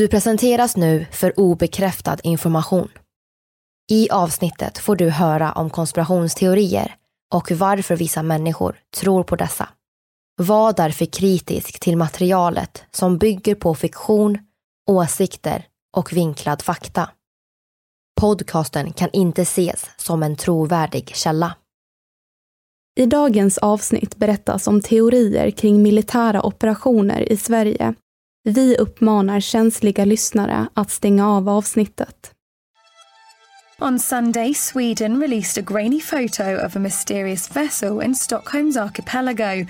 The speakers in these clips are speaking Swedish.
Du presenteras nu för obekräftad information. I avsnittet får du höra om konspirationsteorier och varför vissa människor tror på dessa. Var därför kritisk till materialet som bygger på fiktion, åsikter och vinklad fakta. Podcasten kan inte ses som en trovärdig källa. I dagens avsnitt berättas om teorier kring militära operationer i Sverige. Vi uppmanar känsliga lyssnare att stänga av avsnittet. On Sunday, Sweden released a grainy photo of a mysterious vessel in Stockholm's archipelago.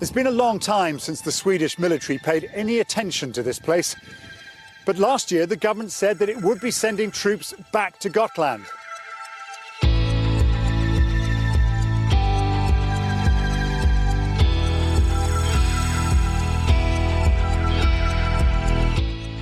It's been a long time since the Swedish military paid any attention to this place. But last year, the government said that it would be sending troops back to Gotland.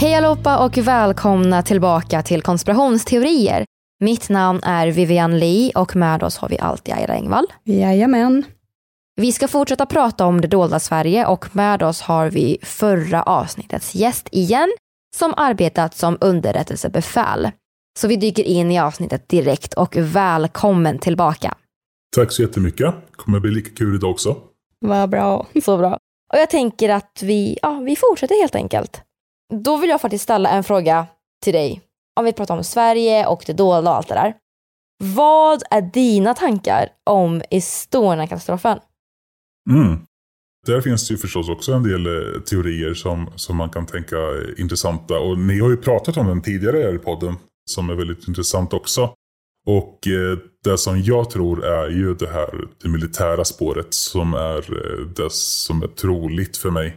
Hej allihopa och välkomna tillbaka till konspirationsteorier. Mitt namn är Vivian Lee och med oss har vi alltid Aida Engvall. Jajamän. Vi ska fortsätta prata om det dolda Sverige och med oss har vi förra avsnittets gäst igen som arbetat som underrättelsebefäl. Så vi dyker in i avsnittet direkt och välkommen tillbaka. Tack så jättemycket. kommer bli lika kul idag också. Vad bra. Så bra. Och jag tänker att vi, ja, vi fortsätter helt enkelt. Då vill jag faktiskt ställa en fråga till dig. Om vi pratar om Sverige och det dolda och allt det där. Vad är dina tankar om Estonia-katastrofen? Mm. Där finns det ju förstås också en del eh, teorier som, som man kan tänka är intressanta. Och ni har ju pratat om den tidigare i podden. Som är väldigt intressant också. Och eh, det som jag tror är ju det här det militära spåret som är eh, det som är troligt för mig.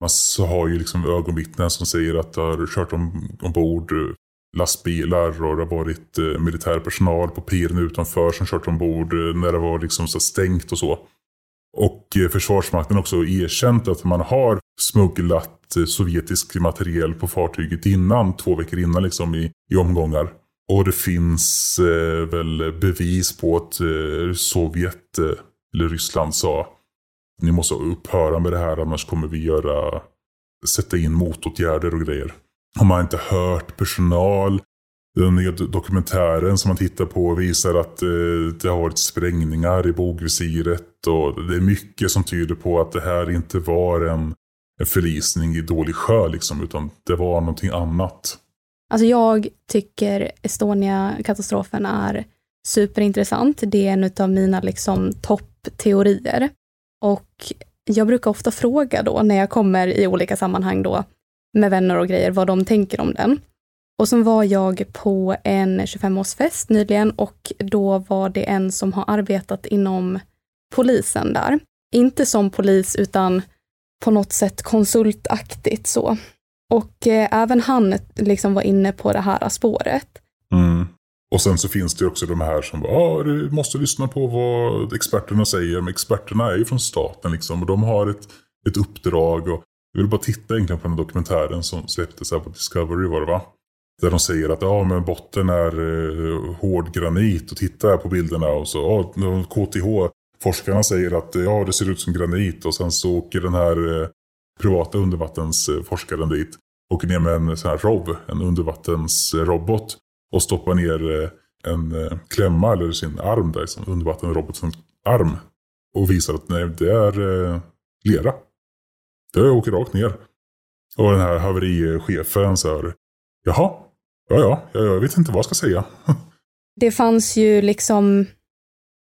Man har ju liksom ögonvittnen som säger att det har kört om, ombord eh, lastbilar och det har varit eh, militär personal på piren utanför som kört ombord eh, när det var liksom så stängt och så. Och eh, Försvarsmakten har också erkänt att man har smugglat eh, sovjetisk materiel på fartyget innan, två veckor innan liksom i, i omgångar. Och det finns eh, väl bevis på att eh, Sovjet, eh, eller Ryssland sa ni måste upphöra med det här annars kommer vi göra, sätta in motåtgärder och grejer. Har man inte hört personal. Den nya dokumentären som man tittar på visar att eh, det har varit sprängningar i bogvisiret. Och det är mycket som tyder på att det här inte var en, en förlisning i dålig sjö liksom, utan det var någonting annat. Alltså jag tycker Estonia-katastrofen är superintressant. Det är en av mina liksom toppteorier. Och jag brukar ofta fråga då när jag kommer i olika sammanhang då med vänner och grejer vad de tänker om den. Och sen var jag på en 25-årsfest nyligen och då var det en som har arbetat inom polisen där. Inte som polis utan på något sätt konsultaktigt så. Och eh, även han liksom var inne på det här spåret. Mm. Och sen så finns det också de här som bara, ah, du måste lyssna på vad experterna säger. Men experterna är ju från staten liksom och de har ett, ett uppdrag. Och jag vill bara titta egentligen på den dokumentären som släpptes här på Discovery var det va? Där de säger att ja, men botten är eh, hård granit och titta här på bilderna och så ah, ja, KTH forskarna säger att ja, det ser ut som granit och sen så åker den här eh, privata undervattensforskaren dit. Åker ner med en sån här ROV, en undervattensrobot och stoppar ner eh, en eh, klämma eller sin arm där, som undervattenrobotens arm. Och visar att nej, det är eh, lera. Det åker rakt ner. Och den här haverichefen säger Jaha, ja ja, jag vet inte vad jag ska säga. det fanns ju liksom,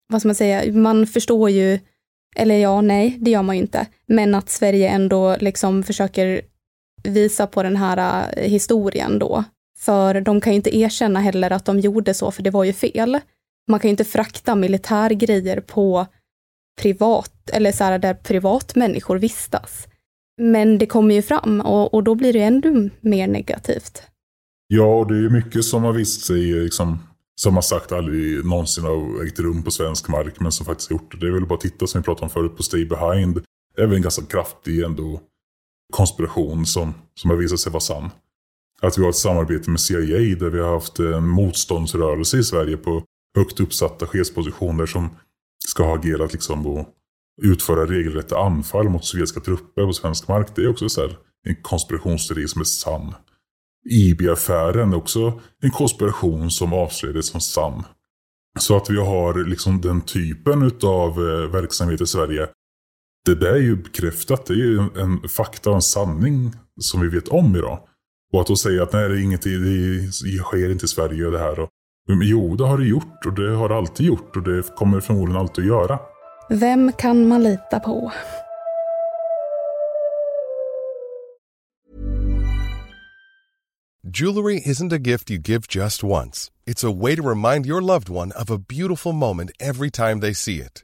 vad ska man säga, man förstår ju, eller ja, nej, det gör man ju inte, men att Sverige ändå liksom försöker visa på den här historien då, för de kan ju inte erkänna heller att de gjorde så, för det var ju fel. Man kan ju inte frakta militärgrejer på privat, eller så här där privatmänniskor vistas. Men det kommer ju fram och, och då blir det ännu mer negativt. Ja, och det är mycket som har visat sig, liksom, som har sagt aldrig någonsin har ägt rum på svensk mark, men som faktiskt har gjort det. Det är väl bara att titta, som vi pratade om förut, på Stay Behind. Det är väl en ganska kraftig ändå konspiration som, som har visat sig vara sann att vi har ett samarbete med CIA där vi har haft en motståndsrörelse i Sverige på högt uppsatta chefspositioner som ska ha agerat liksom och utföra regelrätta anfall mot sovjetiska trupper på svensk mark. Det är också så här, en konspirationsteori som är sann. IB-affären är också en konspiration som avslöjades som sann. Så att vi har liksom den typen av eh, verksamhet i Sverige. Det där är ju bekräftat. Det är ju en fakta och en sanning som vi vet om idag. Och att då säga att nej, det, är inget, det sker inte i Sverige och det här. Och, jo, det har det gjort och det har det alltid gjort och det kommer förmodligen alltid att göra. Vem kan man lita på? Jewelry isn't a gift you give just once. It's a way to remind your loved one of a beautiful moment every time they see it.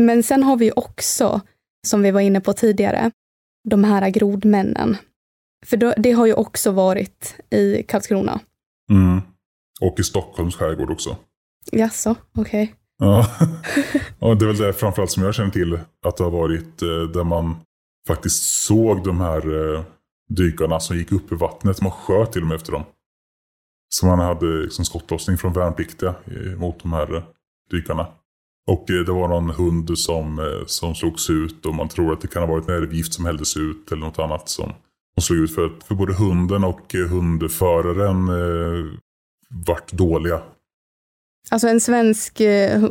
Men sen har vi också, som vi var inne på tidigare, de här grodmännen. För det har ju också varit i Karlskrona. Mm. Och i Stockholms skärgård också. Jaså, okej. Okay. Ja. och det är väl det framförallt som jag känner till. Att det har varit eh, där man faktiskt såg de här eh, dykarna som gick upp i vattnet. Man sköt till och med efter dem. Så man hade liksom skottlossning från värnpliktiga mot de här eh, dykarna. Och eh, det var någon hund som, eh, som slogs ut och man tror att det kan ha varit nervgift som hälldes ut eller något annat som, som slog ut. För, för både hunden och eh, hundföraren eh, vart dåliga. Alltså en svensk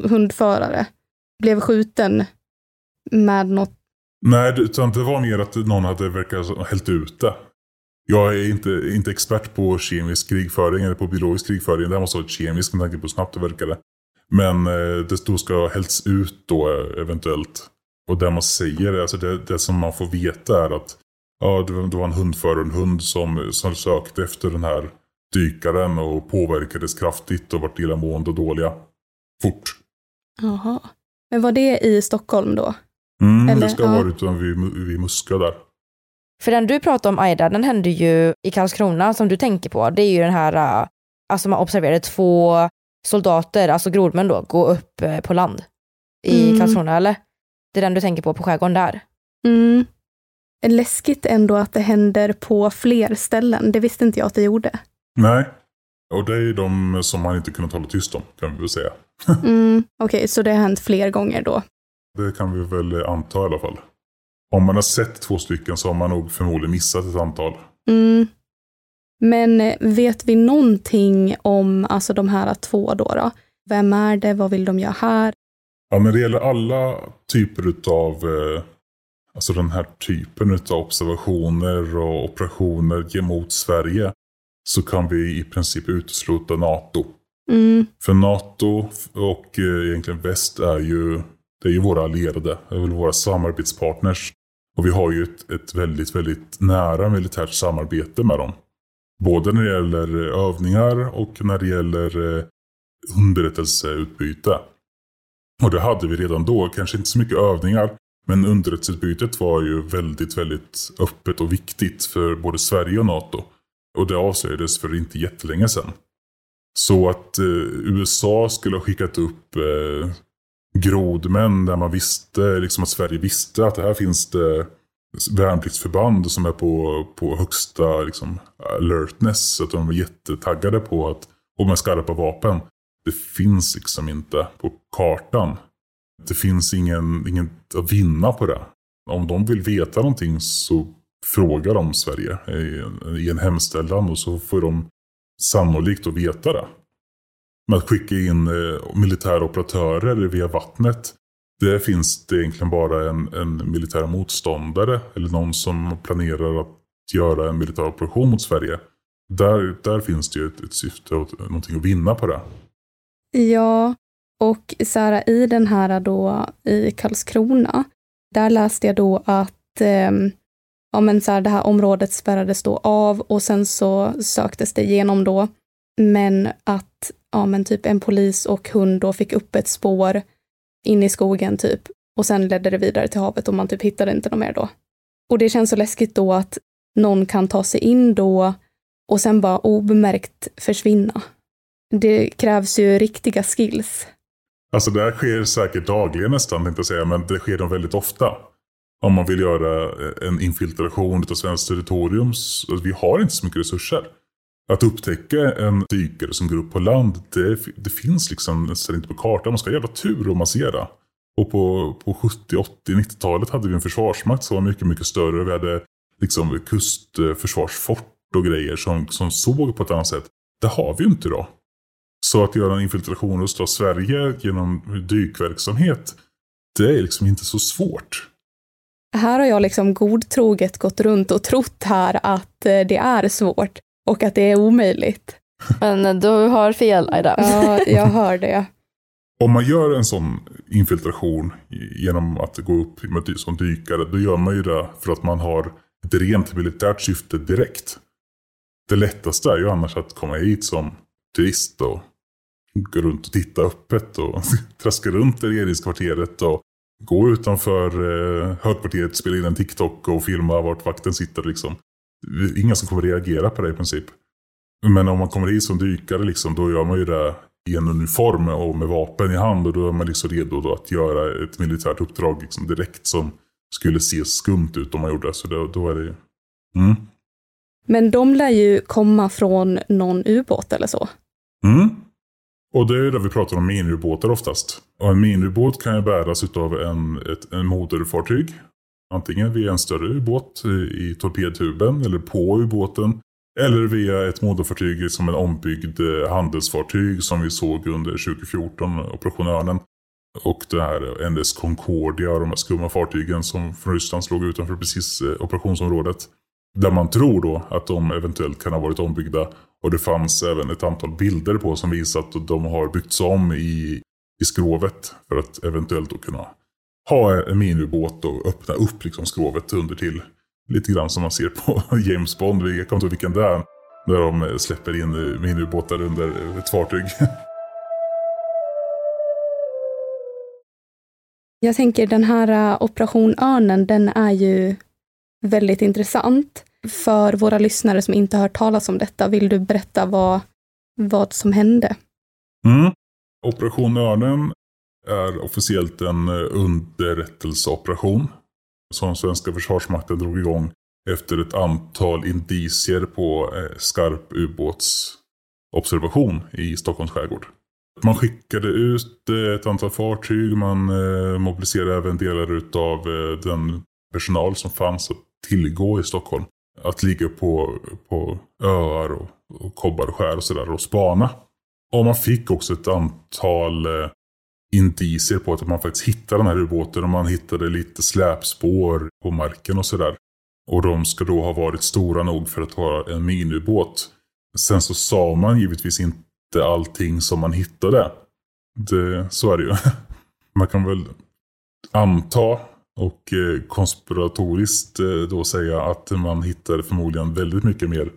hundförare blev skjuten med något. Nej, utan det var mer att någon hade verkat hällt ut det. Jag är inte, inte expert på kemisk krigföring eller på biologisk krigföring. Det här måste vara kemisk med tanke på hur snabbt det verkade. Men eh, det då ska ha hällts ut då eh, eventuellt. Och det man säger, alltså det, det som man får veta är att ja, det, var, det var en hundförare en hund som, som sökte efter den här dykaren och påverkades kraftigt och vart illamående och dåliga. Fort. Jaha. Men var det i Stockholm då? Mm, Eller, det ska ha ja. varit vid, vid Muskö där. För den du pratar om Aida, den hände ju i Karlskrona som du tänker på. Det är ju den här, äh, alltså man observerade två soldater, alltså grodmän då, gå upp eh, på land i Mm. Karlskrona eller? Det är den du tänker på, på skärgården där. Mm. Läskigt ändå att det händer på fler ställen. Det visste inte jag att det gjorde. Nej. Och det är de som man inte kunnat hålla tyst om, kan vi väl säga. Mm. Okej, så det har hänt fler gånger då. Det kan vi väl anta i alla fall. Om man har sett två stycken så har man nog förmodligen missat ett antal. Mm. Men eh, vet vi någonting om alltså, de här två då, då? Vem är det? Vad vill de göra här? Ja, när det gäller alla typer utav eh, alltså den här typen utav observationer och operationer mot Sverige så kan vi i princip utesluta NATO. Mm. För NATO och eh, egentligen väst är ju, det är ju våra allierade, våra samarbetspartners. Och vi har ju ett, ett väldigt, väldigt nära militärt samarbete med dem. Både när det gäller eh, övningar och när det gäller eh, underrättelseutbyte. Och det hade vi redan då, kanske inte så mycket övningar, men underrättelseutbytet var ju väldigt, väldigt öppet och viktigt för både Sverige och NATO. Och det avslöjades för inte jättelänge sedan. Så att eh, USA skulle ha skickat upp eh, grodmän där man visste, liksom att Sverige visste att det här finns det värnpliktsförband som är på, på högsta liksom, alertness. Så att de är jättetaggade på att, och med skarpa vapen. Det finns liksom inte på kartan. Det finns ingen, ingen att vinna på det. Om de vill veta någonting så frågar de Sverige i en, i en hemställan och så får de sannolikt att veta det. Men att skicka in eh, militära operatörer via vattnet. Där finns det egentligen bara en, en militär motståndare eller någon som planerar att göra en militär operation mot Sverige. Där, där finns det ju ett, ett syfte och någonting att vinna på det. Ja, och så här, i den här då i Karlskrona, där läste jag då att eh, ja, men så här, det här området spärrades då av och sen så söktes det igenom då. Men att ja, men typ en polis och hund då fick upp ett spår in i skogen typ och sen ledde det vidare till havet och man typ hittade inte något mer då. Och det känns så läskigt då att någon kan ta sig in då och sen bara obemärkt försvinna. Det krävs ju riktiga skills. Alltså det här sker säkert dagligen nästan, inte säga, men det sker nog väldigt ofta. Om man vill göra en infiltration av svenskt territorium. Vi har inte så mycket resurser. Att upptäcka en dykare som går upp på land, det, det finns liksom nästan inte på kartan. Man ska ha jävla tur om man ser det. Och på, på 70, 80, 90-talet hade vi en försvarsmakt som var mycket, mycket större. Vi hade liksom kustförsvarsfort och grejer som, som såg på ett annat sätt. Det har vi ju inte idag. Så att göra en infiltration av Sverige genom dykverksamhet, det är liksom inte så svårt. Här har jag liksom godtroget gått runt och trott här att eh, det är svårt och att det är omöjligt. Men du har fel Aida. Ja, jag hör det. Om man gör en sån infiltration genom att gå upp med som dykare, då gör man ju det för att man har ett rent militärt syfte direkt. Det lättaste är ju annars att komma hit som turist och gå runt och titta öppet och traska runt i regeringskvarteret och gå utanför eh, högkvarteret, spela in en TikTok och filma vart vakten sitter liksom. Ingen som kommer reagera på det i princip. Men om man kommer hit som dykare liksom, då gör man ju det i en uniform och med vapen i hand och då är man liksom redo att göra ett militärt uppdrag liksom direkt som skulle se skumt ut om man gjorde det. Så då, då är det ju... Mm. Men de lär ju komma från någon ubåt eller så. Mm. Och det är det vi pratar om minubåtar oftast. Och en minubåt kan ju bäras utav en, ett en moderfartyg. Antingen via en större ubåt i, torpedtuben eller på ubåten. Eller via ett moderfartyg som en ombyggd eh, handelsfartyg som vi såg under 2014, Operation Örnen. Och det här NS Concordia och de här skumma fartygen som från Ryssland slog utanför precis eh, operationsområdet. Där man tror då att de eventuellt kan ha varit ombyggda. Och det fanns även ett antal bilder på som visar att de har byggts om i, i skrovet. För att eventuellt då kunna ha en miniubåt och öppna upp liksom skrovet under till. Lite grann som man ser på James Bond, jag kommer inte ihåg vilken det är. När de släpper in miniubåtar under ett fartyg. Jag tänker den här Operation Örnen, den är ju väldigt intressant. För våra lyssnare som inte har hört talas om detta, vill du berätta vad, vad som hände? Mm. Operation Örnen är officiellt en eh, underrättelseoperation som svenska försvarsmakten drog igång efter ett antal indicier på eh, skarp ubåtsobservation i Stockholms skärgård. Man skickade ut eh, ett antal fartyg, man mobiliserade även delar av den personal som fanns att tillgå i Stockholm. Att ligga på, på öar och, och kobbar och skär och sådär och spana. Och man fick också ett antal indicier på att man faktiskt hittade den här ubåten och man hittade lite släpspår på marken och sådär. Och de ska då ha varit stora nog för att vara en miniubåt. Sen så sa man givetvis inte allting som man hittade. Det, så är det ju. Man kan väl anta och eh, konspiratoriskt eh, då säga att man hittade förmodligen väldigt mycket mer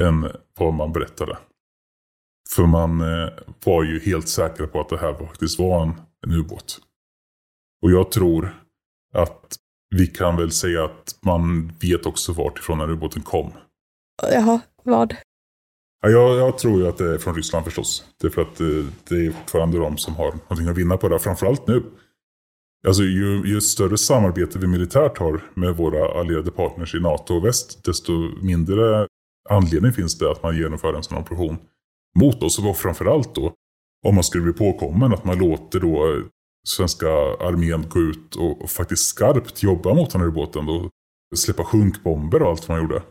än vad man berättade. För man eh, var ju helt säker på att det här faktiskt var en, en ubåt. Och jag tror att vi kan väl säga att man vet också vart ifrån den ubåten kom. Jaha, vad? Ja, jag, jag, tror ju att det är från Ryssland förstås. Det är för att det, eh, det är fortfarande de som har någonting att vinna på det. Framförallt nu. Alltså ju, ju större samarbete vi militärt har med våra allierade partners i NATO och väst, desto mindre anledning finns det att man genomför en sån operation mot oss. Och framförallt då, om man skulle bli påkommen, att man låter då eh, svenska armén gå ut och, faktiskt skarpt jobba mot den här ubåten. Då släppa sjunkbomber och allt man gjorde.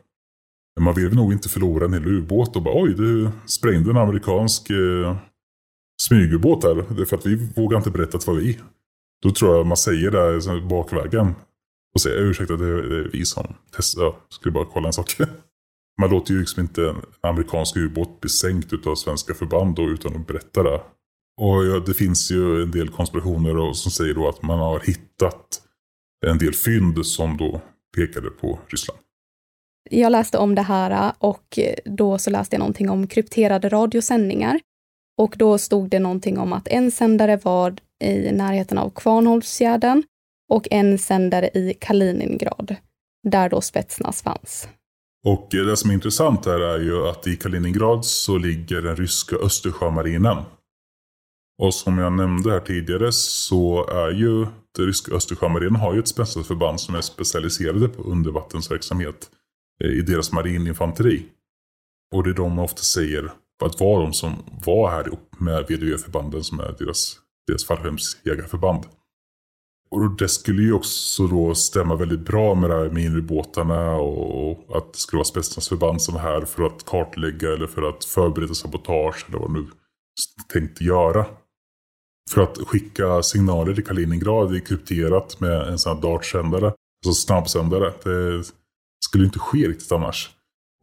Man vill nog inte förlora en hel ubåt och bara oj, du sprängde en amerikansk eh, smygubåt här. Det är för att vi vågar inte berätta att det var vi. Då tror jag man säger det bakvägen. Och säger ursäkta, det är, det är vi som testade. Jag skulle bara kolla en sak. Man låter ju liksom inte en amerikansk ubåt bli sänkt av svenska förband då, utan att berätta det. Och ja, det finns ju en del konspirationer som säger då att man har hittat en del fynd som då pekade på Ryssland jag läste om det här äh, och då så läste jag någonting om krypterade radiosändningar. Och då stod det någonting om att en sändare var i närheten av Kvarnholmsfjärden och en sändare i Kaliningrad, där då Spetsnaz fanns. Och det som är intressant här är ju att i Kaliningrad så ligger den ryska Östersjömarinen. Och som jag nämnde här tidigare så är ju den ryska Östersjömarinen har ju ett spetsnazförband som är specialiserade på undervattensverksamhet. Eh, I deras marininfanteri. Och det är de ofta säger att var de som var här ihop med VDV-förbanden som är deras, deras fallskärmsjägarförband. Och det skulle ju också då stämma väldigt bra med de här minibåtarna och att det skulle vara Spetsnaz förband som var här för att kartlägga eller för att förbereda sabotage eller vad nu tänkte göra. För att skicka signaler till Kaliningrad är krypterat med en sån här dartsändare, alltså snabbsändare. Det skulle inte ske riktigt annars.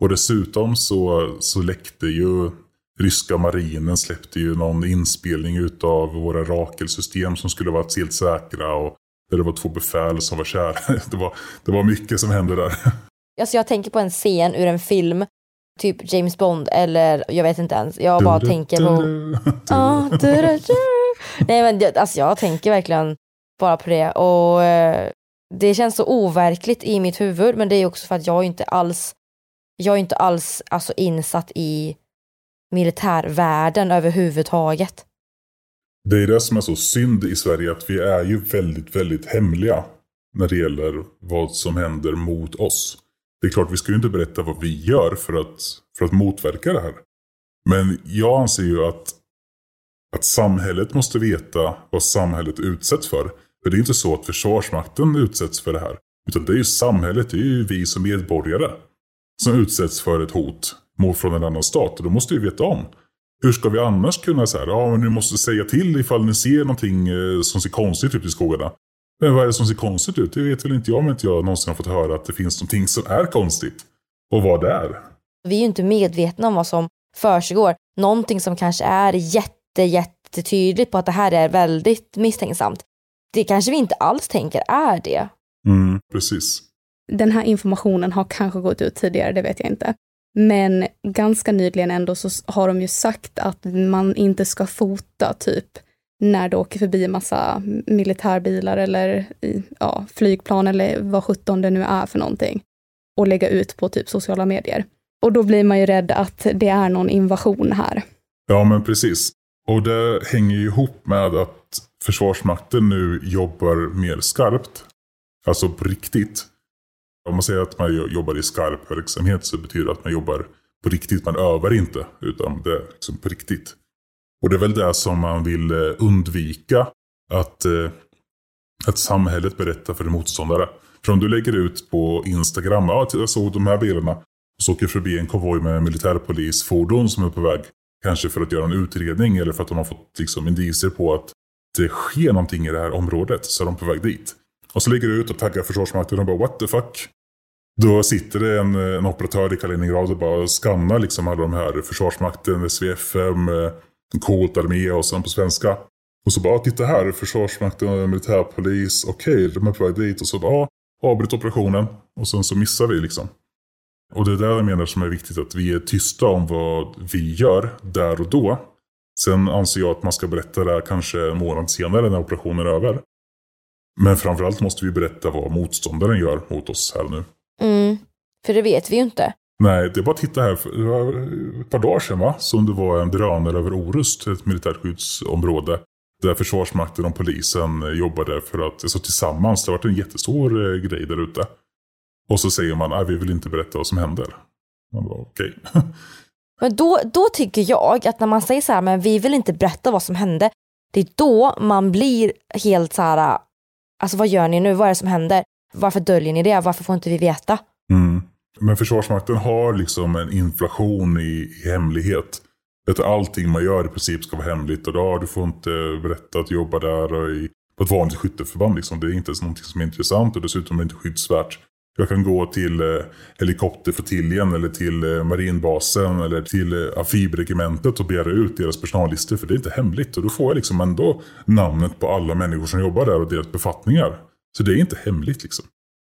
Och dessutom så, så läckte ju ryska marinen släppte ju någon inspelning utav våra Rakelsystem som skulle varit helt säkra. Och där det var två befäl som var kära. Det var, det var mycket som hände där. Alltså jag tänker på en scen ur en film, typ James Bond eller jag vet inte ens. Jag bara tänker på... Nej men alltså jag tänker verkligen bara på det. Och eh, det känns så overkligt i mitt huvud men det är också för att jag inte alls jag är inte alls alltså, insatt i militärvärlden överhuvudtaget. Det är det som är så synd i Sverige att vi är ju väldigt, väldigt hemliga när det gäller vad som händer mot oss. Det är klart, vi ska ju inte berätta vad vi gör för att, för att motverka det här. Men jag anser ju att, att samhället måste veta vad samhället utsätts för. För det är inte så att Försvarsmakten utsätts för det här. Utan det är ju samhället, det är ju vi som medborgare. som utsätts för ett hot mot från en annan stat. Och då måste vi veta om. Hur ska vi annars kunna säga ja men ni måste säga till ifall ni ser någonting eh, som ser konstigt ut i skogarna. Men vad är det som ser konstigt ut? Det vet väl inte jag om inte jag någonsin har fått höra att det finns någonting som är konstigt. Och vad det är. Vi är ju inte medvetna om vad som försiggår. Någonting som kanske är jätte, jättetydligt på att det här är väldigt misstänksamt. Det kanske vi inte alls tänker är det. Mm, precis. Den här informationen har kanske gått ut tidigare, det vet jag inte. Men ganska nyligen ändå så har de ju sagt att man inte ska fota typ när det åker förbi en massa militärbilar eller ja, flygplan eller vad sjutton det nu är för någonting. Och lägga ut på typ sociala medier. Och då blir man ju rädd att det är någon invasion här. Ja, men precis. Och det hänger ju ihop med att Försvarsmakten nu jobbar mer skarpt. Alltså på riktigt. Om man säger att man jobbar i skarp verksamhet så betyder det att man jobbar på riktigt. Man övar inte, utan det är liksom på riktigt. Och det är väl det som man vill eh, undvika. Att, eh, att samhället berättar för en motståndare. För om du lägger ut på Instagram, ja jag såg de här bilarna. Och så åker förbi en konvoj med militärpolisfordon som är på väg. Kanske för att göra en utredning eller för att de har fått liksom, indicier på att det sker någonting i det här området. Så är de på väg dit. Och så lägger du ut och taggar Försvarsmakten och bara what the fuck. Då sitter det en, en operatör i Kaliningrad och bara skannar liksom alla de här Försvarsmakten, SVFM, eh, coolt armé och sen på svenska. Och så bara, ah, titta här, Försvarsmakten, militärpolis, okej, okay, de är på väg dit. Och så bara, ah, avbryt operationen. Och sen så missar vi liksom. Och det är där jag menar som är viktigt, att vi är tysta om vad vi gör där och då. Sen anser jag att man ska berätta det här kanske en månad senare när operationen är över. Men framförallt måste vi berätta vad motståndaren gör mot oss här nu. Mm, för det vet vi ju inte. Nej, det är bara att titta här. Det var ett par dagar sedan va? Som det var en drönare över Orust, ett militärskyddsområde. Där Försvarsmakten och polisen jobbade för att, alltså tillsammans, det har varit en jättestor eh, grej där ute. Och så säger man, vi vill inte berätta vad som händer. Man bara, okej. Okay. Men då, då tycker jag att när man säger så här, men vi vill inte berätta vad som hände. Det är då man blir helt så här, alltså vad gör ni nu? Vad är det som händer? Varför döljer ni det? Varför får inte vi veta? Mm. Men Försvarsmakten har liksom en inflation i, i hemlighet. Att allting man gör i princip ska vara hemligt. Och då, du får inte berätta att du jobbar där och i, på ett vanligt skytteförband. Liksom. Det är inte ens någonting som är intressant och dessutom är det inte skyddsvärt. Jag kan gå till eh, helikopterflottiljen eller till eh, marinbasen eller till eh, amfibregementet och begära ut deras personallistor. För det är inte hemligt. Och då får jag liksom ändå namnet på alla människor som jobbar där och deras befattningar. Så det är inte hemligt liksom.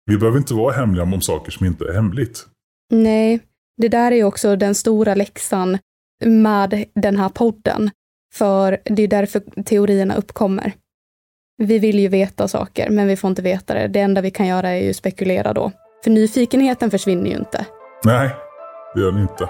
Vi behöver inte vara hemliga om saker som inte är hemligt. Nej, det där är också den stora läxan med den här podden. För det är därför teorierna uppkommer. Vi vill ju veta saker, men vi får inte veta det. Det enda vi kan göra är ju spekulera då. För nyfikenheten försvinner ju inte. Nej, det gör den inte.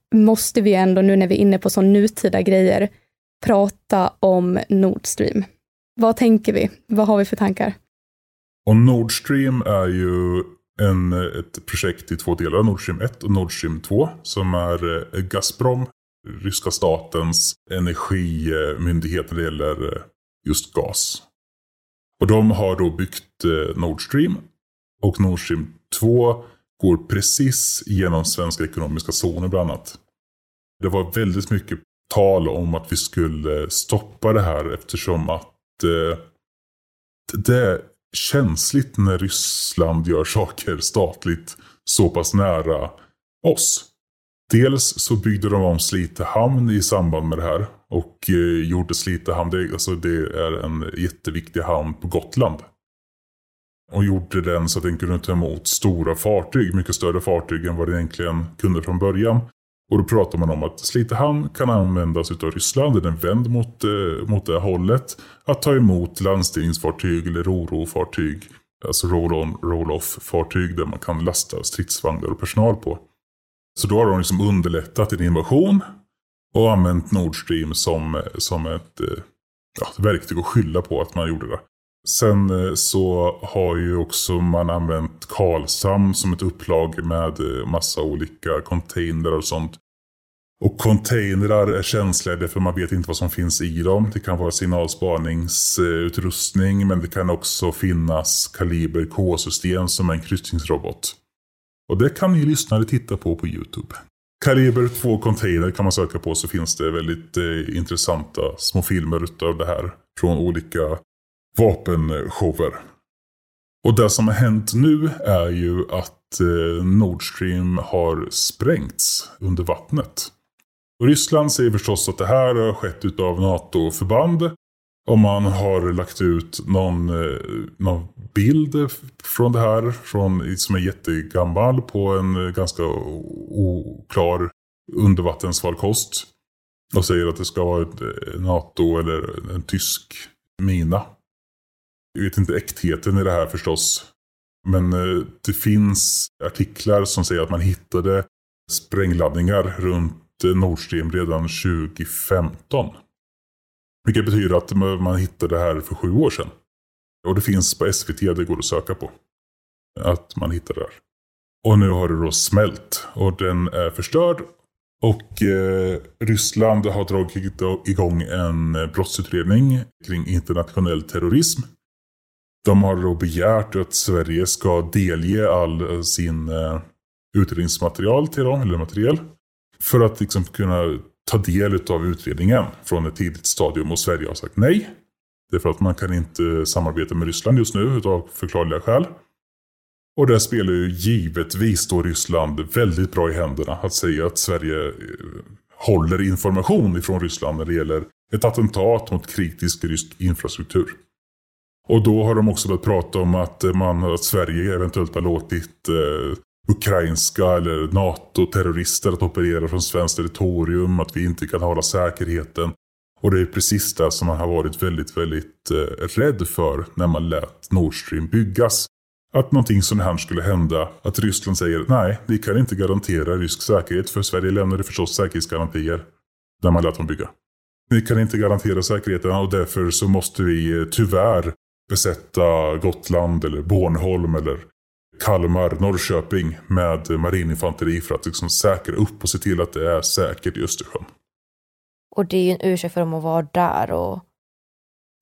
måste vi ändå, nu när vi är inne på så nutida grejer, prata om Nord Stream. Vad tänker vi? Vad har vi för tankar? Och Nord Stream är ju en, ett projekt i två delar, Nord Stream 1 och Nord Stream 2, som är eh, Gazprom ryska statens energimyndighet när det gäller eh, just gas. Och de har då byggt eh, Nord Stream. Och Nord Stream 2 går precis genom svenska ekonomiska zoner bland annat. Det var väldigt mycket tal om att vi skulle stoppa det här eftersom att eh, det är känsligt när Ryssland gör saker statligt så pass nära oss. Dels så byggde de om Slite hamn i samband med det här. Och eh, gjorde Slite hamn, det, alltså det är en jätteviktig hamn på Gotland. Och gjorde den så att den kunde ta emot stora fartyg, mycket större fartyg än vad den egentligen kunde från början. Och då pratar man om att Slite hamn kan användas av Ryssland, den är vänd mot, eh, mot det hållet. Att ta emot landstigningsfartyg eller roro-fartyg. Alltså roll-on, roll-off-fartyg där man kan lasta stridsvagnar och personal på. Så då har de liksom underlättat en invasion. Och använt Nord Stream som, eh, som ett eh, ja, verktyg att skylla på att man gjorde det. Sen eh, så har ju också man använt Karlshamn som ett upplag med eh, massa olika containrar och sånt. Och containrar är känsliga därför man vet inte vad som finns i dem. Det kan vara signalspaningsutrustning men det kan också finnas Kaliber K-system som är en kryssningsrobot. Och det kan ni lyssnare titta på på YouTube. Kaliber 2 Container kan man söka på så finns det väldigt eh, intressanta små filmer utav det här. Från olika vapenshower. Och det som har hänt nu är ju att eh, Nord Stream har sprängts under vattnet. Och Ryssland säger förstås att det här har skett utav NATO-förband. Och man har lagt ut någon, eh, någon bild från det här från, som är jättegammal på en ganska oklar undervattensfarkost. Och säger att det ska vara ett eh, NATO eller en tysk mina. Jag vet inte äktheten i det här förstås. Men eh, det finns artiklar som säger att man hittade sprängladdningar runt eh, Nord Stream redan 2015. Vilket betyder att man hittade det här för sju år sedan. Och det finns på SVT, det går att söka på. Att man hittar det här. Och nu har det då smält och den är förstörd. Och eh, Ryssland har dragit igång en eh, brottsutredning kring internationell terrorism. De har då begärt att Sverige ska delge all eh, sin eh, utredningsmaterial till dem, eller material. För att liksom kunna ta del av utredningen från ett tidigt stadium och Sverige har sagt nej. Det är för att man kan inte samarbeta med Ryssland just nu av förklarliga skäl. Och det spelar ju givetvis då Ryssland väldigt bra i händerna att säga att Sverige eh, håller information ifrån Ryssland när det gäller ett attentat mot kritisk rysk infrastruktur. Och då har de också börjat prata om att, eh, man, att Sverige eventuellt har låtit eh, ukrainska eller NATO-terrorister att operera från svenskt territorium. Att vi inte kan hålla säkerheten. Och det är precis det som man har varit väldigt, väldigt eh, rädd för när man lät Nord Stream byggas. Att någonting sånt här skulle hända. Att Ryssland säger nej, vi kan inte garantera rysk säkerhet. För Sverige lämnade förstås säkerhetsgarantier när man lät dem bygga. Vi kan inte garantera säkerheten och därför så måste vi eh, tyvärr besätta Gotland eller Bornholm eller Kalmar, Norrköping med marininfanteri för att liksom säkra upp och se till att det är säkert i Östersjön. Och det är ju en ursäkt för dem att vara där och...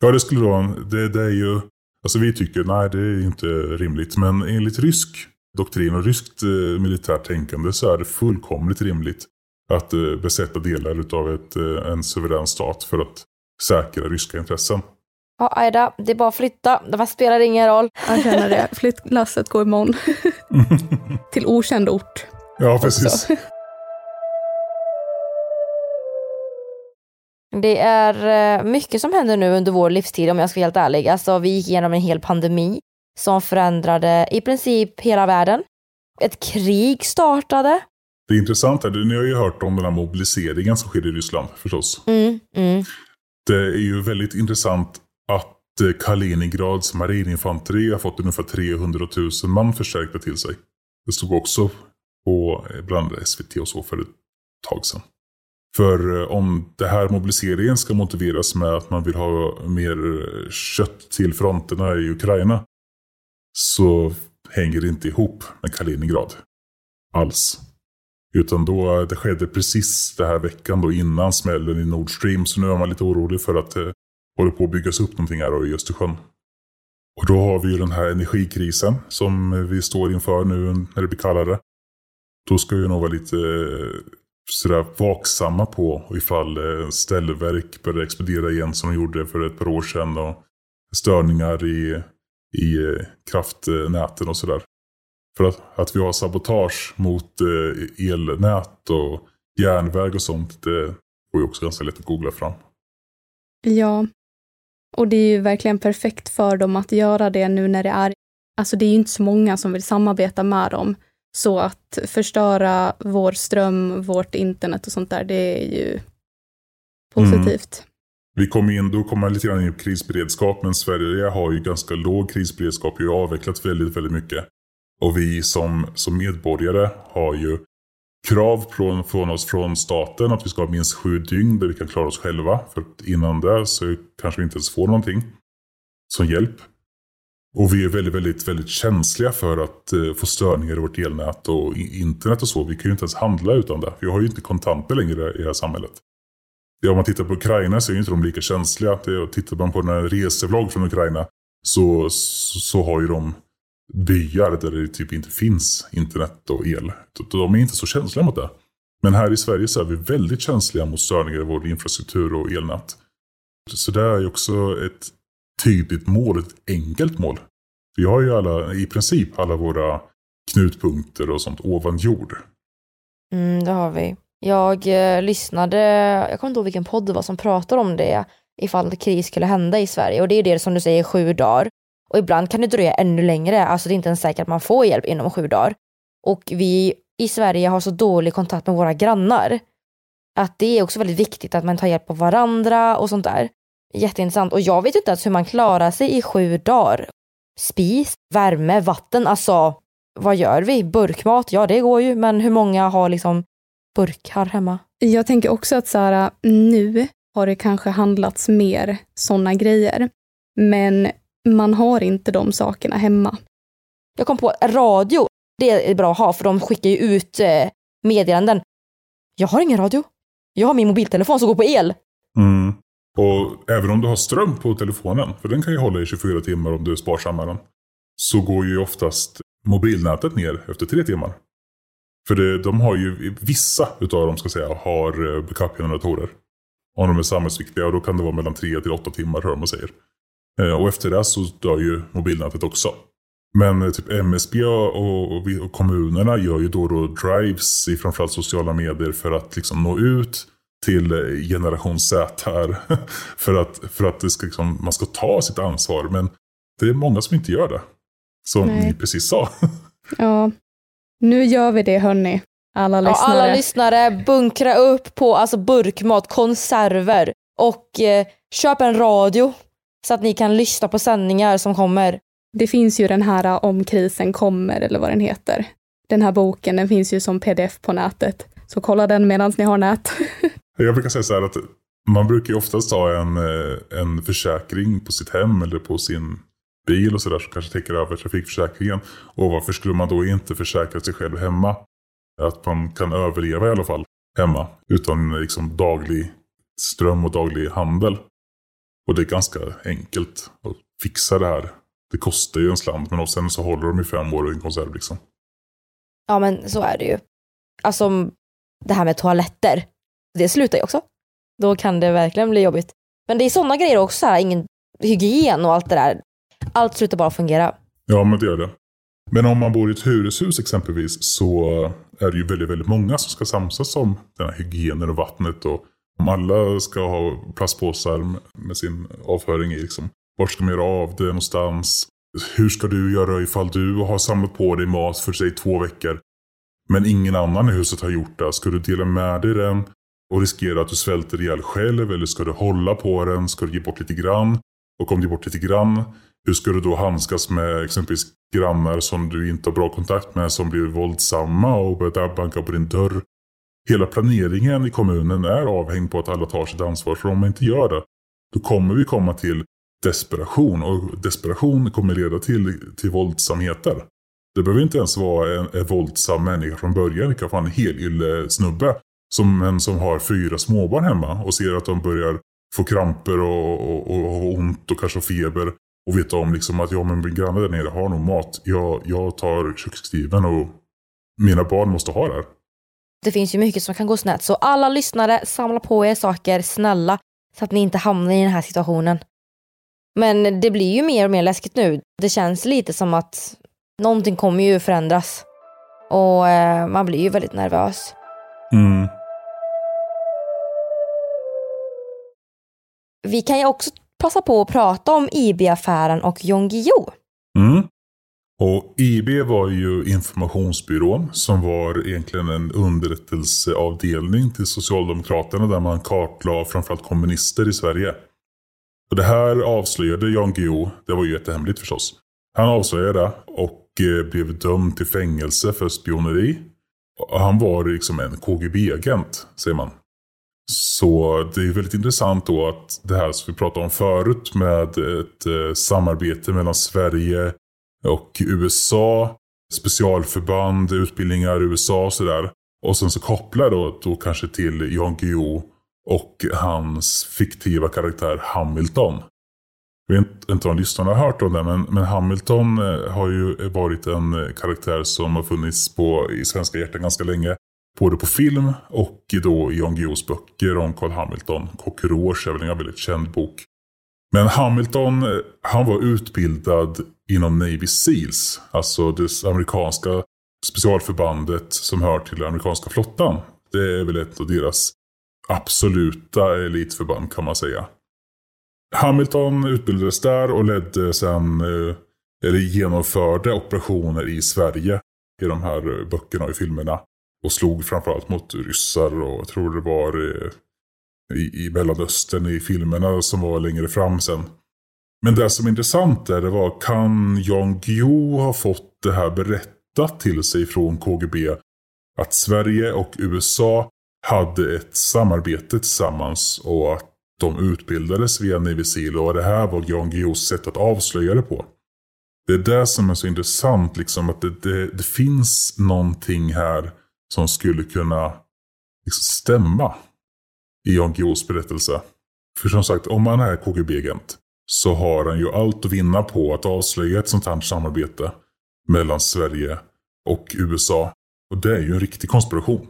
Ja, det skulle vara det, det är ju... Alltså vi tycker, nej det är inte rimligt. Men enligt rysk doktrin och ryskt eh, militärt tänkande så är det fullkomligt rimligt att eh, besätta delar av ett, eh, en suverän stat för att säkra ryska intressen. Ja, Aida, det är bara att flytta. Det spelar ingen roll. Jag känner det. Flyttlasset går imorgon. Till okänd ort. Ja, precis. Det är eh, mycket som händer nu under vår livstid om jag ska vara helt ärlig. Alltså, vi gick igenom en hel pandemi som förändrade i princip hela världen. Ett krig startade. Det är intressant, här, ni har ju hört om den här mobiliseringen som sker i Ryssland förstås. Mm, mm. Det är ju väldigt intressant att eh, Kaliningrads marininfanteri har fått ungefär 300 000 man förstärkta till sig. Det stod också på eh, bland SVT och så för ett tag sedan. För eh, om det här mobiliseringen ska motiveras med att man vill ha mer kött till fronterna i Ukraina så hänger det inte ihop med Kaliningrad. Alls. Utan då, det skedde precis den här veckan då innan smällen i Nord Stream. Så nu är man lite orolig för att håller på att byggas upp någonting här i Östersjön. Och då har vi ju den här energikrisen som vi står inför nu när det blir kallare. Då ska vi nog vara lite eh, sådär vaksamma på ifall eh, ställverk börjar explodera igen som de gjorde för ett par år sedan. Och störningar i, i eh, kraftnäten och sådär. För att, att vi har sabotage mot elnät och järnväg och sånt, det går ju också ganska lätt att googla fram. Ja, och det är ju verkligen perfekt för dem att göra det nu när det är, alltså det är ju inte så många som vill samarbeta med dem. Så att förstöra vår ström, vårt internet och sånt där, det är ju positivt. Mm. Vi kommer in, då kommer man lite grann in på krisberedskap, men Sverige har ju ganska låg krisberedskap. Vi har avvecklat väldigt, väldigt mycket. Och vi som, som medborgare har ju krav från, från oss från staten att vi ska ha minst sju dygn där vi kan klara oss själva. För innan det så kanske vi inte ens får någonting som hjälp. Och vi är väldigt, väldigt, väldigt känsliga för att eh, få störningar i vårt elnät och internet och så. Vi kan ju inte ens handla utan det. Vi har ju inte kontanter längre i det här samhället. Ja, om man tittar på Ukraina så är ju inte de lika känsliga. Det, tittar man på den här resevlogg från Ukraina så, så, så har ju de byar där det typ inte finns internet och el. De är inte så känsliga mot det. Men här i Sverige så är vi väldigt känsliga mot störningar i vår infrastruktur och elnät. Så det är ju också ett tydligt mål, ett enkelt mål. Vi har ju alla, i princip alla våra knutpunkter och sånt ovan jord. Mm, det har vi. Jag eh, lyssnade, jag kommer inte ihåg vilken podd det var som pratade om det, ifall kris skulle hända i Sverige. Och det är det som du säger, sju dagar. Och ibland kan det dröja ännu längre, alltså det är inte ens säkert att man får hjälp inom sju dagar. Och vi i Sverige har så dålig kontakt med våra grannar. Att det är också väldigt viktigt att man tar hjälp av varandra och sånt där. Jätteintressant. Och jag vet inte ens hur man klarar sig i sju dagar. Spis, värme, vatten, alltså vad gör vi? Burkmat, ja det går ju, men hur många har liksom burkar hemma? Jag tänker också att så här, äh, nu har det kanske handlats mer sådana grejer. Men man har inte de sakerna hemma. Jag kom på radio. Det är bra att ha för de skickar ju ut eh, meddelanden. Jag har ingen radio. Jag har min mobiltelefon som går på el. Mm. Och även om du har ström på telefonen, för den kan ju hålla i 24 timmar om du är sparsam med den. Så går ju oftast mobilnätet ner efter tre timmar. För det, de har ju, vissa utav dem ska säga, har eh, backup-generatorer. Om de är samhällsviktiga och då kan det vara mellan tre till åtta timmar hör man säger. Eh, och efter det så dör ju mobilnätet också. Men eh, typ MSB och, och, och kommunerna gör ju då och då drives i framförallt sociala medier för att liksom nå ut till eh, generation Z här. för att, för att det ska, liksom, man ska ta sitt ansvar. Men det är många som inte gör det. Som Nej. ni precis sa. ja, nu gör vi det hörni. Alla lyssnare. Ja, alla lyssnare, bunkra upp på alltså burkmat, konserver och eh, köp en radio så att ni kan lyssna på sändningar som kommer. Det finns ju den här äh, Om krisen kommer eller vad den heter. Den här boken, den finns ju som pdf på nätet. Så kolla den medan ni har nät. Jag brukar säga så här att man brukar ju oftast ha en, eh, en försäkring på sitt hem eller på sin bil och sådär som kanske täcker över trafikförsäkringen. Och varför skulle man då inte försäkra sig själv hemma? Att man kan överleva i alla fall hemma utan liksom daglig ström och daglig handel. Och det är ganska enkelt att fixa det här. Det kostar ju en slant men sen så håller de i fem år i en konserv liksom. Ja men så är det ju. Alltså det här med toaletter. Det slutar ju också. Då kan det verkligen bli jobbigt. Men det är sådana grejer också, här, ingen hygien och allt det där. Allt slutar bara fungera. Ja men det gör det. Men om man bor i ett hyreshus exempelvis så är det ju väldigt, väldigt många som ska samsas om den här hygienen och vattnet och om alla ska ha plastpåsar med sin avföring i, liksom, vart ska man göra av det någonstans? Hur ska du göra ifall du har samlat på dig mat för sig två veckor men ingen annan i huset har gjort det? Ska du dela med dig den och riskera att du svälter ihjäl själv? Eller ska du hålla på den? Ska du ge bort lite grann? Och om du ger bort lite grann, hur ska du då handskas med exempelvis grannar som du inte har bra kontakt med som blir våldsamma och börjar banka på din dörr? Hela planeringen i kommunen är avhängd på att alla tar sitt ansvar. För om man inte gör det, då kommer vi komma till desperation. Och desperation kommer leda till, till våldsamheter. Det behöver inte ens vara en, en våldsam människa från början. Det kan vara en helylle snubbe som, en som har fyra småbarn hemma och ser att de börjar få kramper och, och, och, och ont och kanske feber. Och vet om liksom att ja, men min granne där nere har nog mat. Jag, jag tar kökskniven och mina barn måste ha det här. Det finns ju mycket som kan gå snett. Så alla lyssnare, samla på er saker, snälla. Så att ni inte hamnar i den här situationen. Men det blir ju mer och mer läskigt nu. Det känns lite som att någonting kommer ju förändras. Och eh, man blir ju väldigt nervös. Mm. Vi kan ju också passa på att prata om IB-affären och Jan Guillou. Mm. Och IB var ju informationsbyrån som var egentligen en underrättelseavdelning till Socialdemokraterna där man kartlade framförallt kommunister i Sverige. Och det här avslöjade Jan Guillou, det var ju jättehemligt förstås. Han avslöjade och eh, blev dömd till fängelse för spioneri. Han var liksom en KGB-agent, säger man. Så det är väldigt intressant då att det här som vi pratade om förut med ett eh, samarbete mellan Sverige och USA, specialförband, utbildningar i USA och sådär. Och sen så kopplar då, då kanske till Jan Guillou och hans fiktiva karaktär Hamilton. Jag vet inte om lyssnarna har hört om det, men, men Hamilton eh, har ju varit en karaktär som har funnits på, i svenska hjärtan ganska länge. Både på film och då i Jan Guillous böcker om Carl Hamilton. Cockroach är väl en väldigt känd bok. Men Hamilton, eh, han var utbildad inom Navy Seals. Alltså det amerikanska specialförbandet som hör till den amerikanska flottan. Det är väl ett av deras absoluta elitförband kan man säga. Hamilton utbildades där och ledde sen, eh, eller genomförde operationer i Sverige i de här eh, böckerna och i filmerna. Och slog framförallt mot ryssar och jag tror det var eh, i, i Mellanöstern i filmerna som var längre fram sen. Men det som är intressant är det var, kan Jan Guillou ha fått det här berättat till sig från KGB? Att Sverige och USA hade ett samarbete tillsammans och att de utbildades via Navy Seal och det här var Jan Guillous sätt att avslöja det på. Det är det som är så intressant, liksom att det, det, det finns någonting här som skulle kunna liksom stämma i Jan Guillous berättelse. För som sagt, om man är KGB-agent så har han ju allt att vinna på att avslöja ett sånt här samarbete mellan Sverige och USA. Och det är ju en riktig konspiration.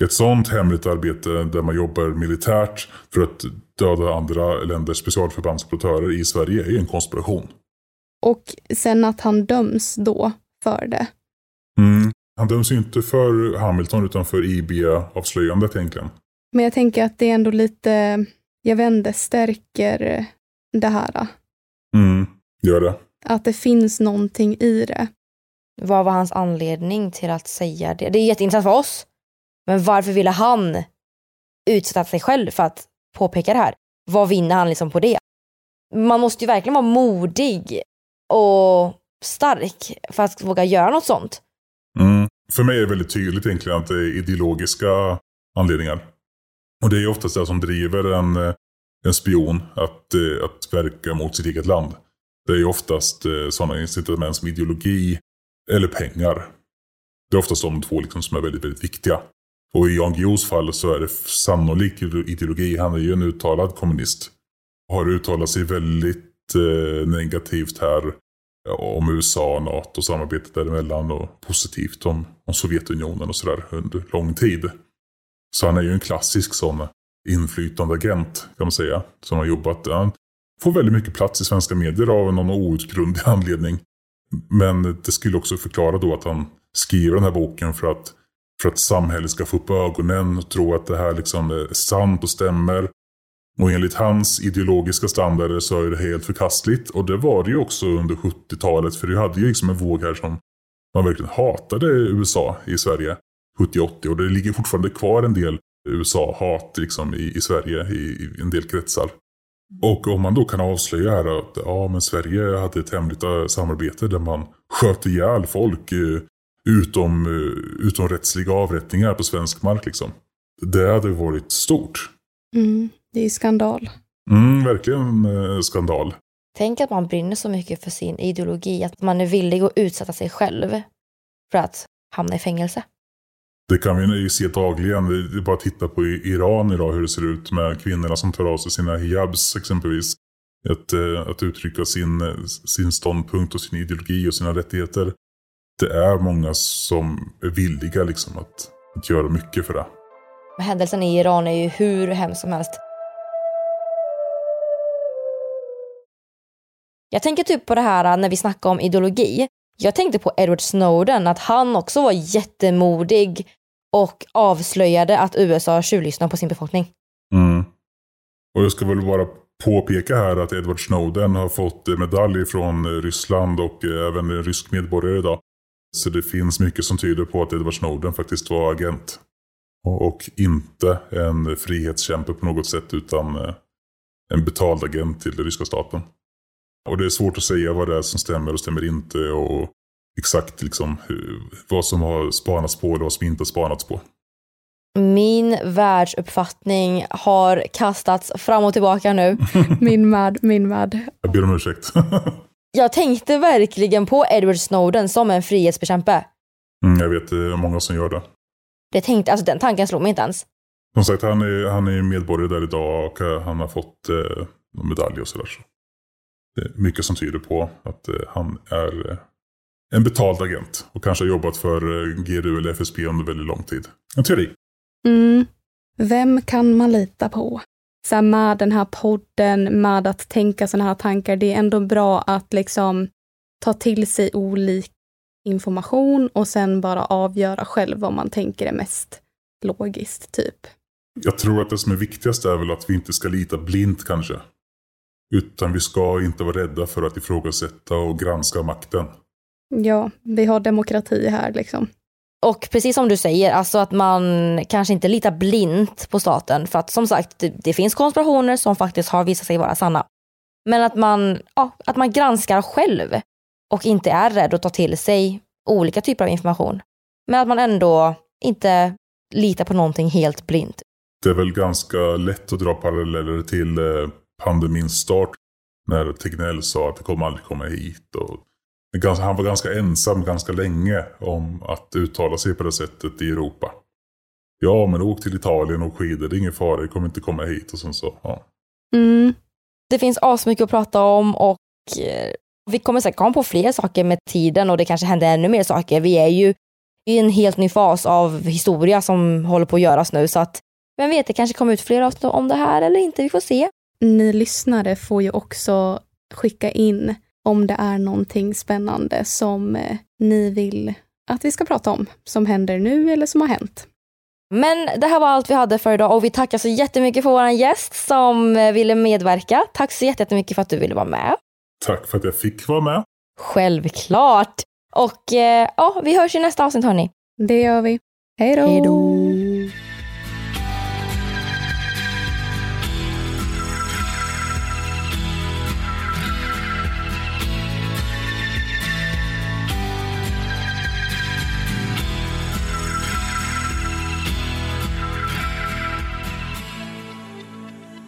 Ett sånt hemligt arbete där man jobbar militärt för att döda andra länders specialförbandsoperatörer i Sverige är en konspiration. Och sen att han döms då för det. Mm. Han döms ju inte för Hamilton utan för IB-avslöjandet egentligen. Men jag tänker att det är ändå lite, jag inte, stärker det här. Mm, gör det. Att det finns någonting i det. Vad var hans anledning till att säga det? Det är jätteintressant för oss. Men varför ville han utsätta sig själv för att påpeka det här? Vad vinner han liksom på det? Man måste ju verkligen vara modig och stark för att våga göra något sånt. Mm. För mig är det väldigt tydligt egentligen att det är ideologiska anledningar. Och det är oftast det som driver en, en spion att, eh, att verka mot sitt eget land. Det är oftast eh, sådana incitament som ideologi eller pengar. Det är oftast de två liksom som är väldigt, väldigt viktiga. Och i Jan Guillous fall så är det sannolikt ideologi. Han är ju en uttalad kommunist. Har uttalat sig väldigt eh, negativt här om USA NATO samarbetet däremellan och positivt om, om Sovjetunionen och sådär under lång tid. Så han är ju en klassisk sån inflytande agent kan man säga. Som har jobbat. Han får väldigt mycket plats i svenska medier av någon outgrundlig anledning. Men det skulle också förklara då att han skriver den här boken för att, för att samhället ska få upp ögonen och tro att det här liksom är sant och stämmer. Och enligt hans ideologiska standarder så är det helt förkastligt. Och det var det ju också under 70-talet. För det hade ju liksom en våg här som man verkligen hatade USA i Sverige. 70-80 och det ligger fortfarande kvar en del USA-hat liksom, i, i Sverige i, i, en del kretsar. Och om man då kan avslöja här att ja, men Sverige hade ett hemligt äh, samarbete där man sköt ihjäl folk eh, utom, eh, utom rättsliga avrättningar på svensk mark. Liksom. Det hade varit stort. Mm, det är skandal. Mm, verkligen eh, skandal. Tänk att man brinner så mycket för sin ideologi att man är villig att utsätta sig själv för att hamna i fängelse. Det kan vi ju se dagligen. Det är bara att titta på Iran idag hur det ser ut med kvinnorna som tar av sig sina hijabs exempelvis. Att, eh, att uttrycka sin, sin ståndpunkt och sin ideologi och sina rättigheter. Det är många som är villiga liksom att, att göra mycket för det. Händelsen i Iran är ju hur hemskt som helst. Jag tänker typ på det här när vi snackar om ideologi. Jag tänkte på Edward Snowden, att han också var jättemodig och avslöjade att USA tjuvlyssnar på sin befolkning. Mm. Och jag ska väl bara påpeka här att Edward Snowden har fått medalj från Ryssland och även en rysk medborgare idag. Så det finns mycket som tyder på att Edward Snowden faktiskt var agent. Och inte en frihetskämpe på något sätt utan eh, en betald agent till den ryska staten. Och det är svårt att säga vad det är som stämmer och stämmer inte. Och exakt liksom hur, vad som har spanats på eller vad som inte har spanats på. Min världsuppfattning har kastats fram och tillbaka nu. min med, min med. Jag ber om ursäkt. jag tänkte verkligen på Edward Snowden som en frihetsbekämpe. Mm, jag vet, det är många som gör det. Det tänkte, alltså den tanken slog mig inte ens. Som sagt, han är, han är medborgare där idag och han har fått eh, medalj och sådär. Så. Det är mycket som tyder på att eh, han är eh, en betald agent och kanske har jobbat för eh, GRU eller FSB under väldigt lång tid. En teori. Mm. Vem kan man lita på? Så med den här podden, med att tänka sådana här tankar, det är ändå bra att liksom ta till sig olika information och sen bara avgöra själv vad man tänker är mest logiskt, typ. Jag tror att det som är viktigast är väl att vi inte ska lita blint kanske. Utan vi ska inte vara rädda för att ifrågasätta och granska makten. Ja, vi har demokrati här liksom. Och precis som du säger, alltså att man kanske inte litar blint på staten. För att som sagt, det, det finns konspirationer som faktiskt har visat sig vara sanna. Men att man, ja, att man granskar själv och inte är rädd att ta till sig olika typer av information. Men att man ändå inte litar på någonting helt blint. Det är väl ganska lätt att dra paralleller till eh, pandemins start. När Tegnell sa att det kommer aldrig komma hit. Och han var ganska ensam ganska länge om att uttala sig på det sättet i Europa. Ja, men åk till Italien och skidor, det är ingen fara, det kommer inte komma hit. Och sen så, ja. Mm. Det finns asmycket att prata om och eh, vi kommer säkert komma på fler saker med tiden och det kanske händer ännu mer saker. Vi är ju i en helt ny fas av historia som håller på att göras nu så att vem vet, det kanske kommer ut fler avsnitt om det här eller inte, vi får se. Ni lyssnare får ju också skicka in om det är någonting spännande som eh, ni vill att vi ska prata om, som händer nu eller som har hänt. Men det här var allt vi hade för idag och vi tackar så jättemycket för vår gäst som eh, ville medverka. Tack så jättemycket för att du ville vara med. Tack för att jag fick vara med. Självklart. Och eh, ja, vi hörs i nästa avsnitt hörni. Det gör vi. Hej då!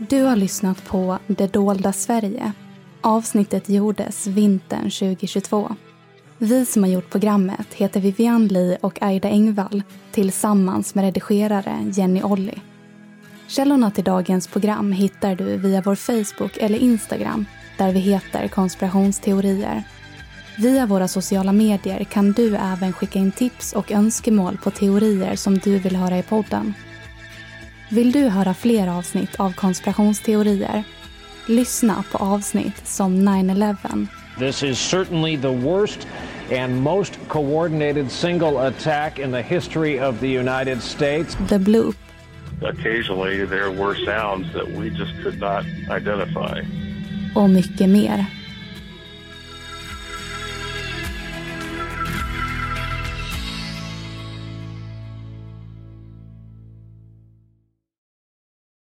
Du har lyssnat på Det dolda Sverige. Avsnittet gjordes vintern 2022. Vi som har gjort programmet heter Vivian Lee och Aida Engvall tillsammans med redigerare Jenny Olli. Källorna till dagens program hittar du via vår Facebook eller Instagram där vi heter konspirationsteorier. Via våra sociala medier kan du även skicka in tips och önskemål på teorier som du vill höra i podden. Vill du höra fler avsnitt av konspirationsteorier? Lyssna på avsnitt som 9-11. This is certainly the worst and most coordinated single attack in the history of the United States. The Bloop. Occasionally there were sounds that we just could not identify. Och mycket mer.